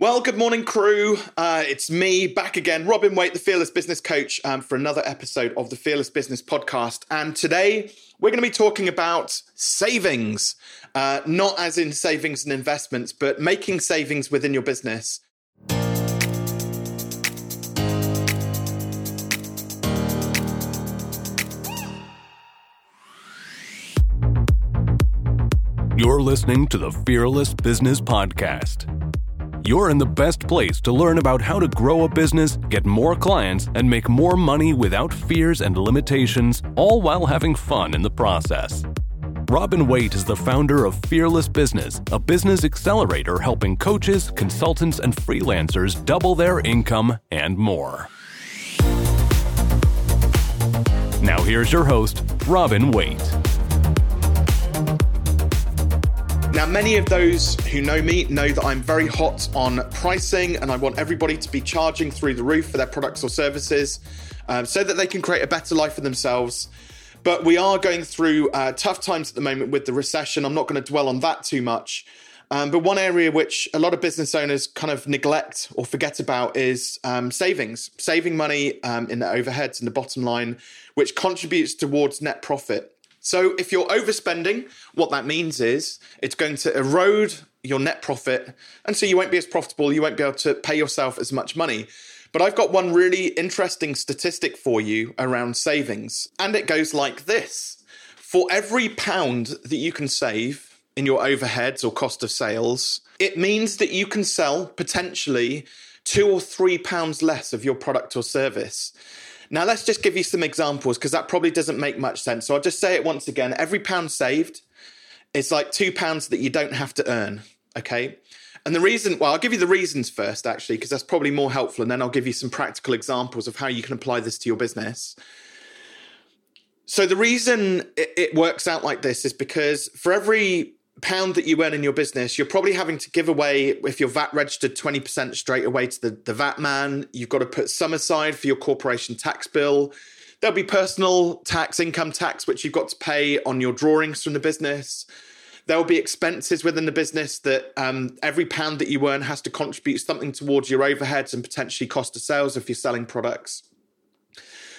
Well, good morning, crew. Uh, it's me back again, Robin Waite, the Fearless Business Coach, um, for another episode of the Fearless Business Podcast. And today we're going to be talking about savings, uh, not as in savings and investments, but making savings within your business. You're listening to the Fearless Business Podcast you're in the best place to learn about how to grow a business, get more clients, and make more money without fears and limitations, all while having fun in the process. Robin Waite is the founder of Fearless Business, a business accelerator helping coaches, consultants, and freelancers double their income and more. Now, here's your host, Robin Waite. Now, many of those who know me know that I'm very hot on pricing and I want everybody to be charging through the roof for their products or services um, so that they can create a better life for themselves. But we are going through uh, tough times at the moment with the recession. I'm not going to dwell on that too much. Um, but one area which a lot of business owners kind of neglect or forget about is um, savings, saving money um, in the overheads and the bottom line, which contributes towards net profit. So if you're overspending, what that means is it's going to erode your net profit. And so you won't be as profitable. You won't be able to pay yourself as much money. But I've got one really interesting statistic for you around savings. And it goes like this For every pound that you can save in your overheads or cost of sales, it means that you can sell potentially two or three pounds less of your product or service. Now, let's just give you some examples because that probably doesn't make much sense. So I'll just say it once again. Every pound saved is like two pounds that you don't have to earn. Okay. And the reason, well, I'll give you the reasons first, actually, because that's probably more helpful. And then I'll give you some practical examples of how you can apply this to your business. So the reason it, works out like this is because for every pound that you earn in your business, you're probably having to give away, if you're VAT registered, 20% straight away to the, the VAT man. You've got to put some aside for your corporation tax bill. There'll be personal tax, income tax, which you've got to pay on your drawings from the business. There will be expenses within the business that um, every pound that you earn has to contribute something towards your overheads and potentially cost of sales if you're selling products.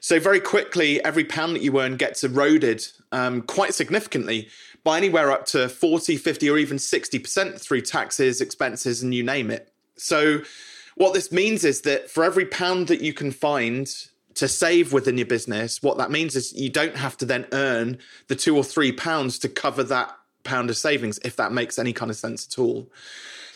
So, very quickly, every pound that you earn gets eroded um, quite significantly by anywhere up to 40, 50, or even 60% through taxes, expenses, and you name it. So, what this means is that for every pound that you can find to save within your business, what that means is you don't have to then earn the two or three pounds to cover that pound of savings, if that makes any kind of sense at all.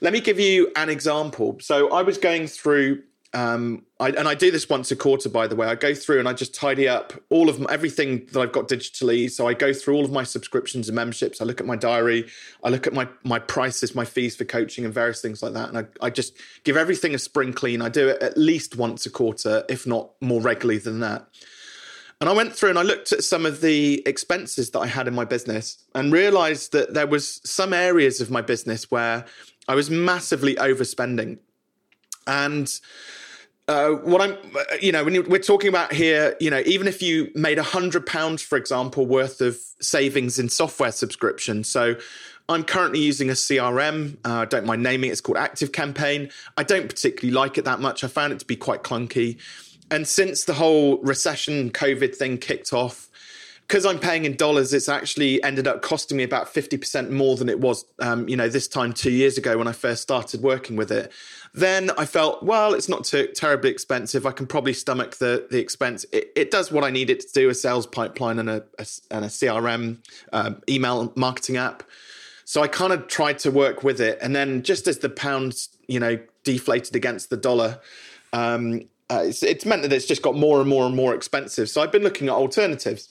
Let me give you an example. So, I was going through um, I, and I do this once a quarter, by the way. I go through and I just tidy up all of my, everything that I've got digitally. So I go through all of my subscriptions and memberships. I look at my diary. I look at my my prices, my fees for coaching, and various things like that. And I, I just give everything a spring clean. I do it at least once a quarter, if not more regularly than that. And I went through and I looked at some of the expenses that I had in my business and realized that there was some areas of my business where I was massively overspending. And uh, what I'm, uh, you know, when we're talking about here, you know, even if you made a hundred pounds, for example, worth of savings in software subscription. So I'm currently using a CRM. Uh, I don't mind naming it. It's called Active Campaign. I don't particularly like it that much. I found it to be quite clunky. And since the whole recession COVID thing kicked off, because I'm paying in dollars, it's actually ended up costing me about 50% more than it was, um, you know, this time two years ago when I first started working with it. Then I felt, well, it's not too terribly expensive. I can probably stomach the the expense. It, it does what I need it to do: a sales pipeline and a, a and a CRM um, email marketing app. So I kind of tried to work with it, and then just as the pound, you know, deflated against the dollar, um, uh, it's, it's meant that it's just got more and more and more expensive. So I've been looking at alternatives.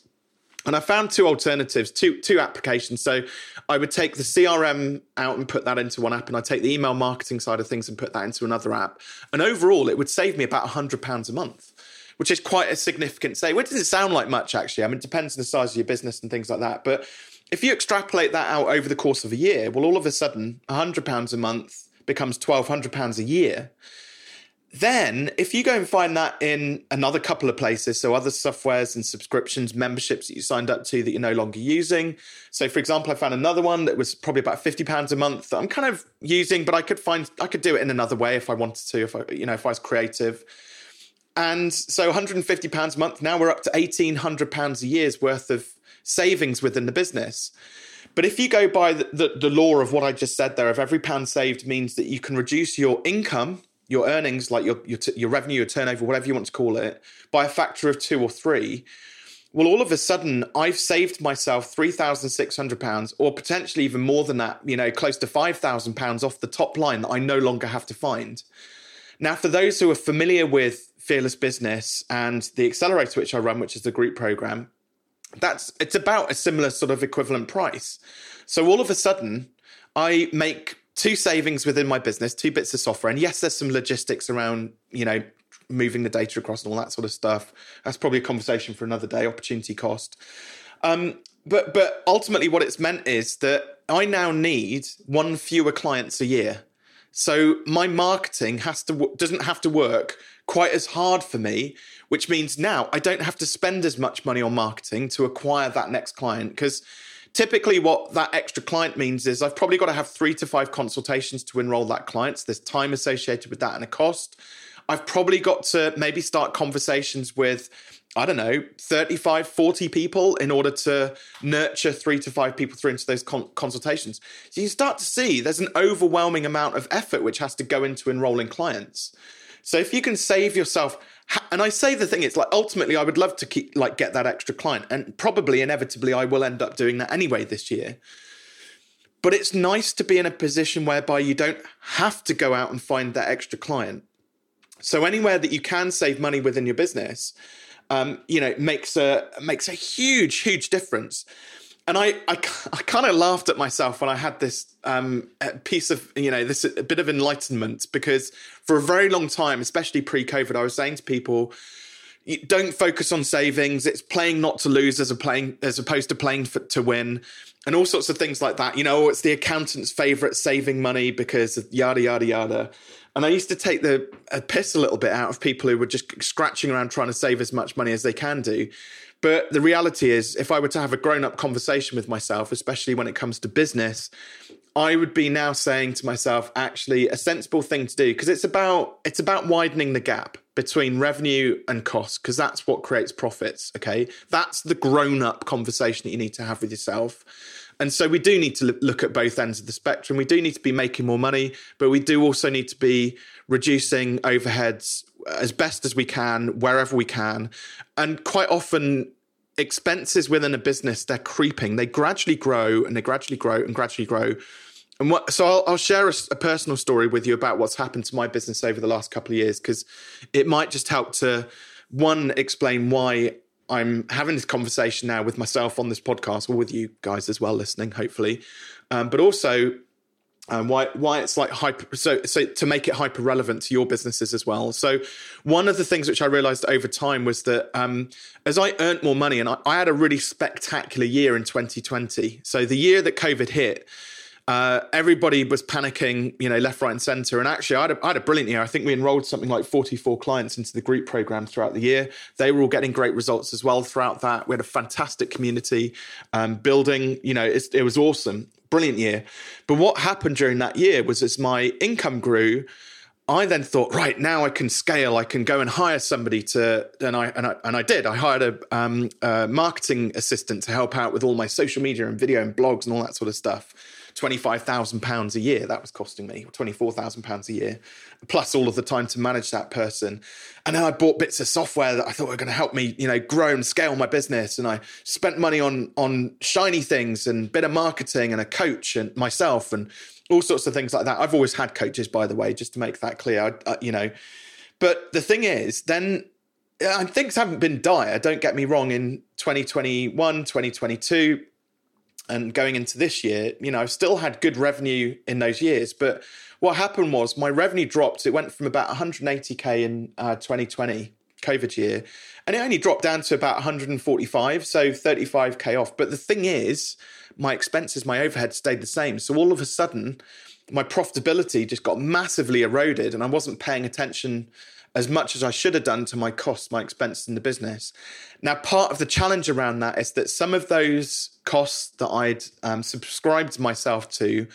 And I found two alternatives, two two applications. So I would take the CRM out and put that into one app, and I'd take the email marketing side of things and put that into another app. And overall, it would save me about hundred pounds a month, which is quite a significant save. Which doesn't sound like much, actually. I mean, it depends on the size of your business and things like that. But if you extrapolate that out over the course of a year, well, all of a sudden, hundred pounds a month becomes twelve hundred pounds a year Then, if you go and find that in another couple of places, so other softwares and subscriptions, memberships that you signed up to that you're no longer using. So, for example, I found another one that was probably about fifty pounds a month that I'm kind of using, but I could find I could do it in another way if I wanted to, if I you know if I was creative. And so, 150 pounds a month. Now we're up to 1,800 pounds a year's worth of savings within the business. But if you go by the, the, the law of what I just said there, of every pound saved means that you can reduce your income your earnings, like your your, t- your revenue, your turnover, whatever you want to call it, by a factor of two or three, well, all of a sudden, I've saved myself three thousand six hundred pounds, or potentially even more than that. You know, close to five thousand pounds off the top line that I no longer have to find. Now, for those who are familiar with Fearless Business and the accelerator which I run, which is the group program, that's it's about a similar sort of equivalent price. So all of a sudden, I make two savings within my business, two bits of software. And yes, there's some logistics around, you know, moving the data across and all that sort of stuff. That's probably a conversation for another day, opportunity cost. Um, but but ultimately what it's meant is that I now need one fewer clients a year. So my marketing has to doesn't have to work quite as hard for me, which means now I don't have to spend as much money on marketing to acquire that next client because typically what that extra client means is I've probably got to have three to five consultations to enroll that client. So there's time associated with that and a cost. I've probably got to maybe start conversations with, I don't know, 35, 40 people in order to nurture three to five people through into those con- consultations. So you start to see there's an overwhelming amount of effort which has to go into enrolling clients. So if you can save yourself and I say the thing, it's like ultimately I would love to keep like get that extra client, and probably inevitably I will end up doing that anyway this year. But it's nice to be in a position whereby you don't have to go out and find that extra client. So anywhere that you can save money within your business, um, you know, makes a makes a huge, huge difference and I, I, I kind of laughed at myself when I had this um, piece of, you know, this a bit of enlightenment because for a very long time, especially pre-COVID, I was saying to people, don't focus on savings. It's playing not to lose as a playing as opposed to playing for, to win, and all sorts of things like that. You know, it's the accountant's favorite saving money because yada yada yada. And I used to take the piss a little bit out of people who were just scratching around trying to save as much money as they can do. But the reality is, if I were to have a grown up conversation with myself, especially when it comes to business, I would be now saying to myself, actually, a sensible thing to do because it's about it's about widening the gap between revenue and cost because that's what creates profits. Okay, that's the grown up conversation that you need to have with yourself. And so we do need to look at both ends of the spectrum. We do need to be making more money, but we do also need to be reducing overheads as best as we can, wherever we can. And quite often, expenses within a business they're creeping. They gradually grow and they gradually grow and gradually grow. And what so i'll, I'll share a, a, personal story with you about what's happened to my business over the last couple of years because it might just help to one explain why i'm having this conversation now with myself on this podcast or with you guys as well listening hopefully. Um, but also and why why it's like hyper so so to make it hyper relevant to your businesses as well so one of the things which i realized over time was that um, as i earned more money and I, I, had a really spectacular year in 2020 so the year that covid hit uh, everybody was panicking, you know, left, right, and center. And actually, I had, a, I had, a brilliant year. I think we enrolled something like 44 clients into the group program throughout the year. They were all getting great results as well throughout that. We had a fantastic community um, building. You know, it was awesome brilliant year. But what happened during that year was as my income grew, I then thought, right now I can scale. I can go and hire somebody to, and I and I, and I did. I hired a, um, a marketing assistant to help out with all my social media and video and blogs and all that sort of stuff. £25,000 a year that was costing me, £24,000 a year, plus all of the time to manage that person. And then I bought bits of software that I thought were going to help me, you know, grow and scale my business. And I spent money on on shiny things and bit of marketing and a coach and myself and all sorts of things like that. I've always had coaches, by the way, just to make that clear. I, I, you know, but the thing is, then and things haven't been dire. Don't get me wrong. In 2021, 2022, and going into this year, you know, I've still had good revenue in those years. But what happened was my revenue dropped. It went from about 180k in uh, 2020, COVID year, and it only dropped down to about 145, so 35k off. But the thing is, my expenses, my overhead stayed the same. So all of a sudden, my profitability just got massively eroded and I wasn't paying attention as much as I should have done to my costs, my expenses in the business. Now, part of the challenge around that is that some of those costs that I'd um, subscribed myself to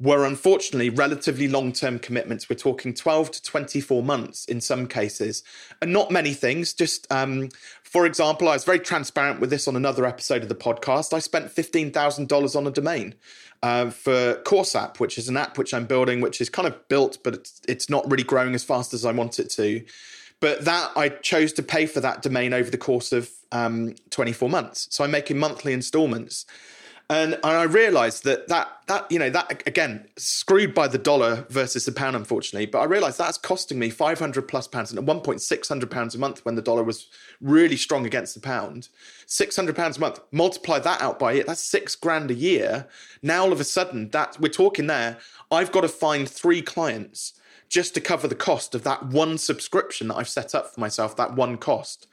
were unfortunately relatively long term commitments. We're talking 12 to 24 months in some cases, and not many things. Just um, for example, I was very transparent with this on another episode of the podcast. I spent $15,000 on a domain uh, for Course App, which is an app which I'm building, which is kind of built, but it's, it's not really growing as fast as I want it to. But that I chose to pay for that domain over the course of um, 24 months. So I'm making monthly installments and, and I realized that that that you know that again screwed by the dollar versus the pound unfortunately but I realized that's costing me 500 plus pounds and at one point 600 pounds a month when the dollar was really strong against the pound. 600 pounds a month multiply that out by it that's 6 grand a year. Now all of a sudden that we're talking there I've got to find 3 clients just to cover the cost of that one subscription that I've set up for myself that one cost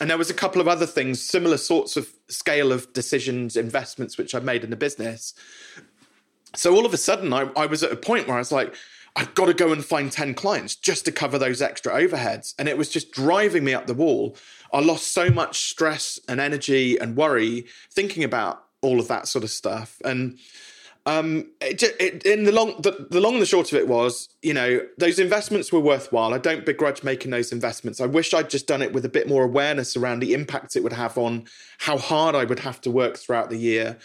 and there was a couple of other things, similar sorts of scale of decisions, investments, which I've made in the business. So all of a sudden, I, I was at a point where I was like, I've got to go and find 10 clients just to cover those extra overheads. And it was just driving me up the wall. I lost so much stress and energy and worry thinking about all of that sort of stuff. And um, it, it, in the long, the, the long and the short of it was, you know, those investments were worthwhile. I don't begrudge making those investments. I wish I'd just done it with a bit more awareness around the impact it would have on how hard I would have to work throughout the year.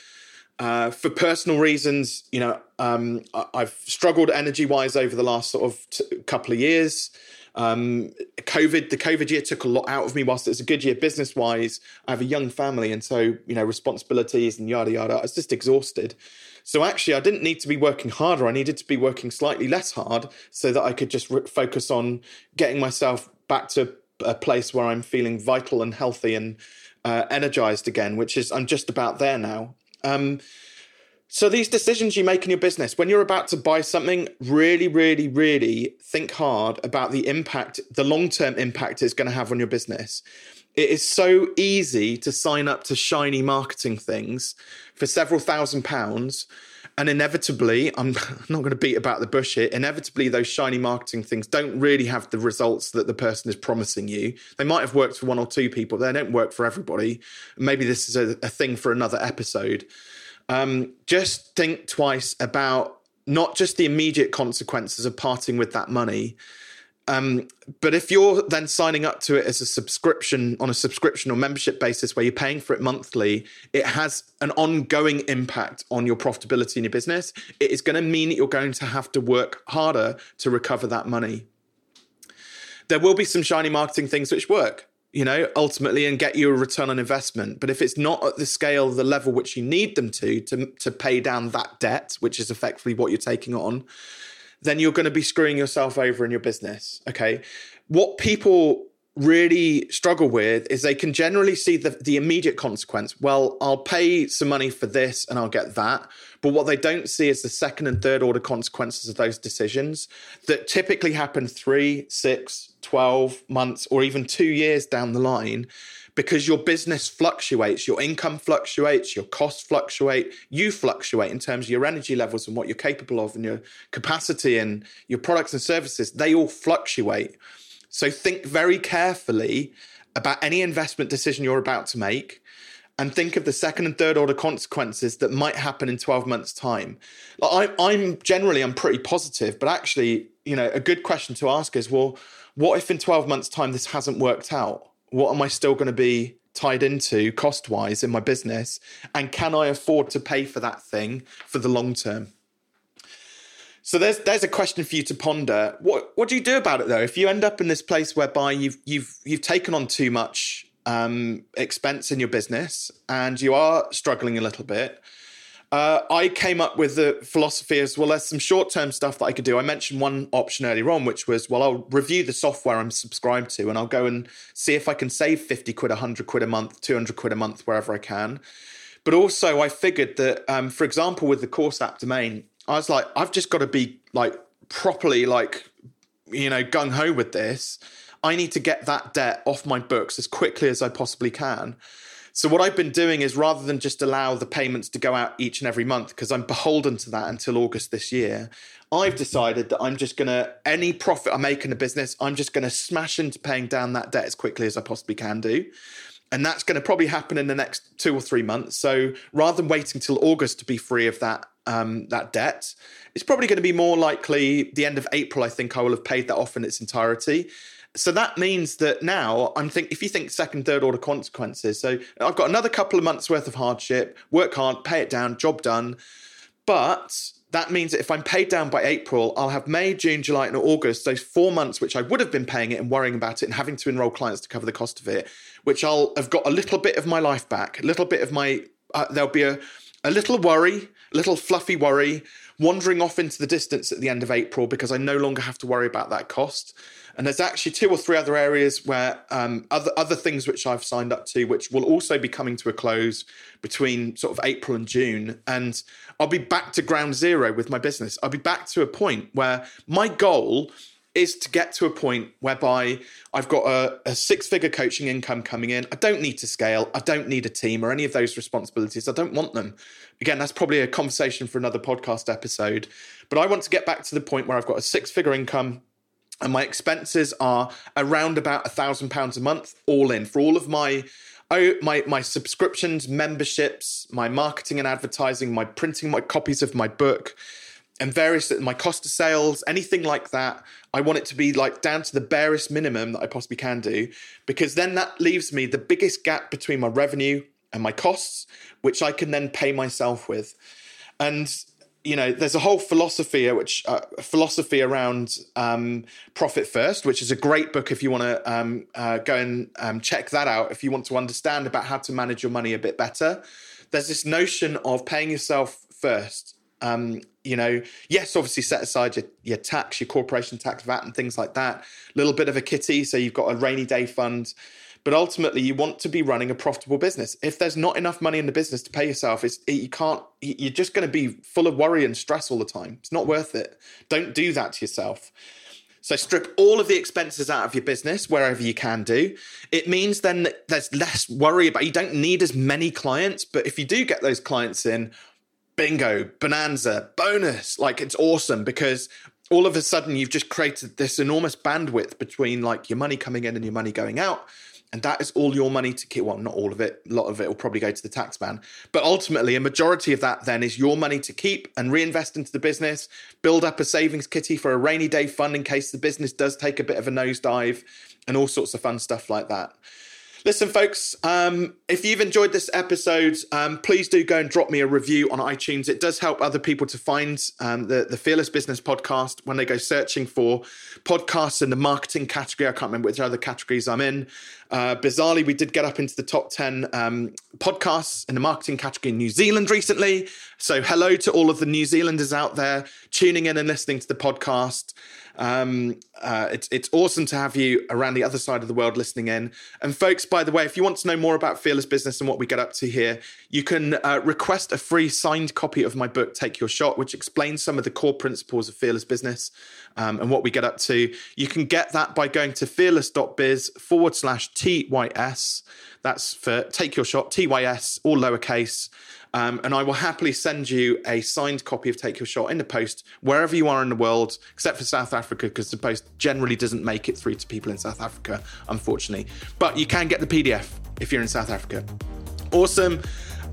Uh, for personal reasons, you know, um, I, have struggled energy wise over the last sort of t- couple of years. Um, COVID, the COVID year took a lot out of me. Whilst it was a good year business wise, I have a young family, and so you know responsibilities and yada yada. I was just exhausted. So actually, I didn't need to be working harder. I needed to be working slightly less hard so that I could just re- focus on getting myself back to a place where I'm feeling vital and healthy and uh, energized again, which is I'm just about there now. Um, so these decisions you make in your business, when you're about to buy something, really, really, really think hard about the impact, the long-term impact it's going to have on your business. It is so easy to sign up to shiny marketing things for several thousand pounds. And inevitably, I'm not going to beat about the bush here. Inevitably, those shiny marketing things don't really have the results that the person is promising you. They might have worked for one or two people, but they don't work for everybody. Maybe this is a, a thing for another episode. Um, just think twice about not just the immediate consequences of parting with that money, um, but if you're then signing up to it as a subscription on a subscription or membership basis where you're paying for it monthly, it has an ongoing impact on your profitability in your business. It is going to mean that you're going to have to work harder to recover that money. There will be some shiny marketing things which work, you know, ultimately and get you a return on investment. But if it's not at the scale, the level which you need them to, to, to pay down that debt, which is effectively what you're taking on, then you're going to be screwing yourself over in your business. Okay. What people really struggle with is they can generally see the, the immediate consequence. Well, I'll pay some money for this and I'll get that. But what they don't see is the second and third order consequences of those decisions that typically happen three, six, 12 months, or even two years down the line because your business fluctuates, your income fluctuates, your costs fluctuate, you fluctuate in terms of your energy levels and what you're capable of and your capacity and your products and services, they all fluctuate. So think very carefully about any investment decision you're about to make and think of the second and third order consequences that might happen in 12 months time like I, i'm generally i'm pretty positive but actually you know a good question to ask is well what if in 12 months time this hasn't worked out what am I still going to be tied into cost wise in my business? And can I afford to pay for that thing for the long term? So there's there's a question for you to ponder. What what do you do about it though? If you end up in this place whereby you've you've you've taken on too much um, expense in your business and you are struggling a little bit, uh, I came up with the philosophy as well as some short term stuff that I could do. I mentioned one option earlier on, which was, well, I'll review the software I'm subscribed to and I'll go and see if I can save 50 quid, 100 quid a month, 200 quid a month, wherever I can. But also, I figured that, um, for example, with the course app domain, I was like, I've just got to be like properly, like, you know, gung ho with this. I need to get that debt off my books as quickly as I possibly can. So what I've been doing is rather than just allow the payments to go out each and every month because I'm beholden to that until August this year, I've decided that I'm just going to any profit I make in the business, I'm just going to smash into paying down that debt as quickly as I possibly can do. And that's going to probably happen in the next two or three months. So rather than waiting till August to be free of that um, that debt, it's probably going to be more likely the end of April. I think I will have paid that off in its entirety so that means that now I'm think if you think second, third order consequences. So I've got another couple of months worth of hardship, work hard, pay it down, job done. But that means that if I'm paid down by April, I'll have May, June, July, and August, those four months which I would have been paying it and worrying about it and having to enroll clients to cover the cost of it, which I'll have got a little bit of my life back, a little bit of my, uh, there'll be a, a little worry, a little fluffy worry, wandering off into the distance at the end of April because I no longer have to worry about that cost. And there's actually two or three other areas where um, other other things which I've signed up to, which will also be coming to a close between sort of April and June. And I'll be back to ground zero with my business. I'll be back to a point where my goal is to get to a point whereby I've got a, a six figure coaching income coming in. I don't need to scale. I don't need a team or any of those responsibilities. I don't want them. Again, that's probably a conversation for another podcast episode. But I want to get back to the point where I've got a six figure income and my expenses are around about a thousand pounds a month all in. For all of my oh, my my subscriptions memberships my marketing and advertising my printing my copies of my book and various my cost of sales anything like that i want it to be like down to the barest minimum that i possibly can do because then that leaves me the biggest gap between my revenue and my costs which i can then pay myself with. And you know, there's a whole philosophy which uh, philosophy around um, profit first, which is a great book if you want to um, uh, go and um, check that out. If you want to understand about how to manage your money a bit better, there's this notion of paying yourself first. Um, you know, yes, obviously set aside your, your tax, your corporation tax, VAT, and things like that. A little bit of a kitty, so you've got a rainy day fund but ultimately, you want to be running a profitable business. If there's not enough money in the business to pay yourself, it's, you can't. You're just going to be full of worry and stress all the time. It's not worth it. Don't do that to yourself. So strip all of the expenses out of your business wherever you can do. It means then that there's less worry about you don't need as many clients, but if you do get those clients in, bingo, bonanza, bonus, like it's awesome because all of a sudden you've just created this enormous bandwidth between like your money coming in and your money going out and that is all your money to keep. Well, not all of it. A lot of it will probably go to the tax man. But ultimately, a majority of that then is your money to keep and reinvest into the business, build up a savings kitty for a rainy day fund in case the business does take a bit of a nosedive, and all sorts of fun stuff like that. Listen, folks, um, if you've enjoyed this episode, um, please do go and drop me a review on iTunes. It does help other people to find um, the, the Fearless Business podcast when they go searching for podcasts in the marketing category. I can't remember which other categories I'm in. Uh, bizarrely, we did get up into the top 10 um, podcasts in the marketing category in New Zealand recently. So, hello to all of the New Zealanders out there tuning in and listening to the podcast. Um, uh, it's it's awesome to have you around the other side of the world listening in. And folks, by the way, if you want to know more about Fearless Business and what we get up to here, you can uh, request a free signed copy of my book, Take Your Shot, which explains some of the core principles of Fearless Business um, and what we get up to. You can get that by going to fearless.biz forward slash TYS. That's for Take Your Shot, TYS, all lowercase. Um, and I will happily send you a signed copy of Take Your Shot in the post wherever you are in the world, except for South Africa, because the post generally doesn't make it through to people in South Africa, unfortunately. But you can get the PDF if you're in South Africa. Awesome.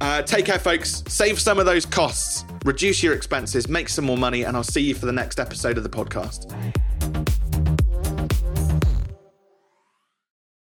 Uh, take care, folks. Save some of those costs, reduce your expenses, make some more money, and I'll see you for the next episode of the podcast.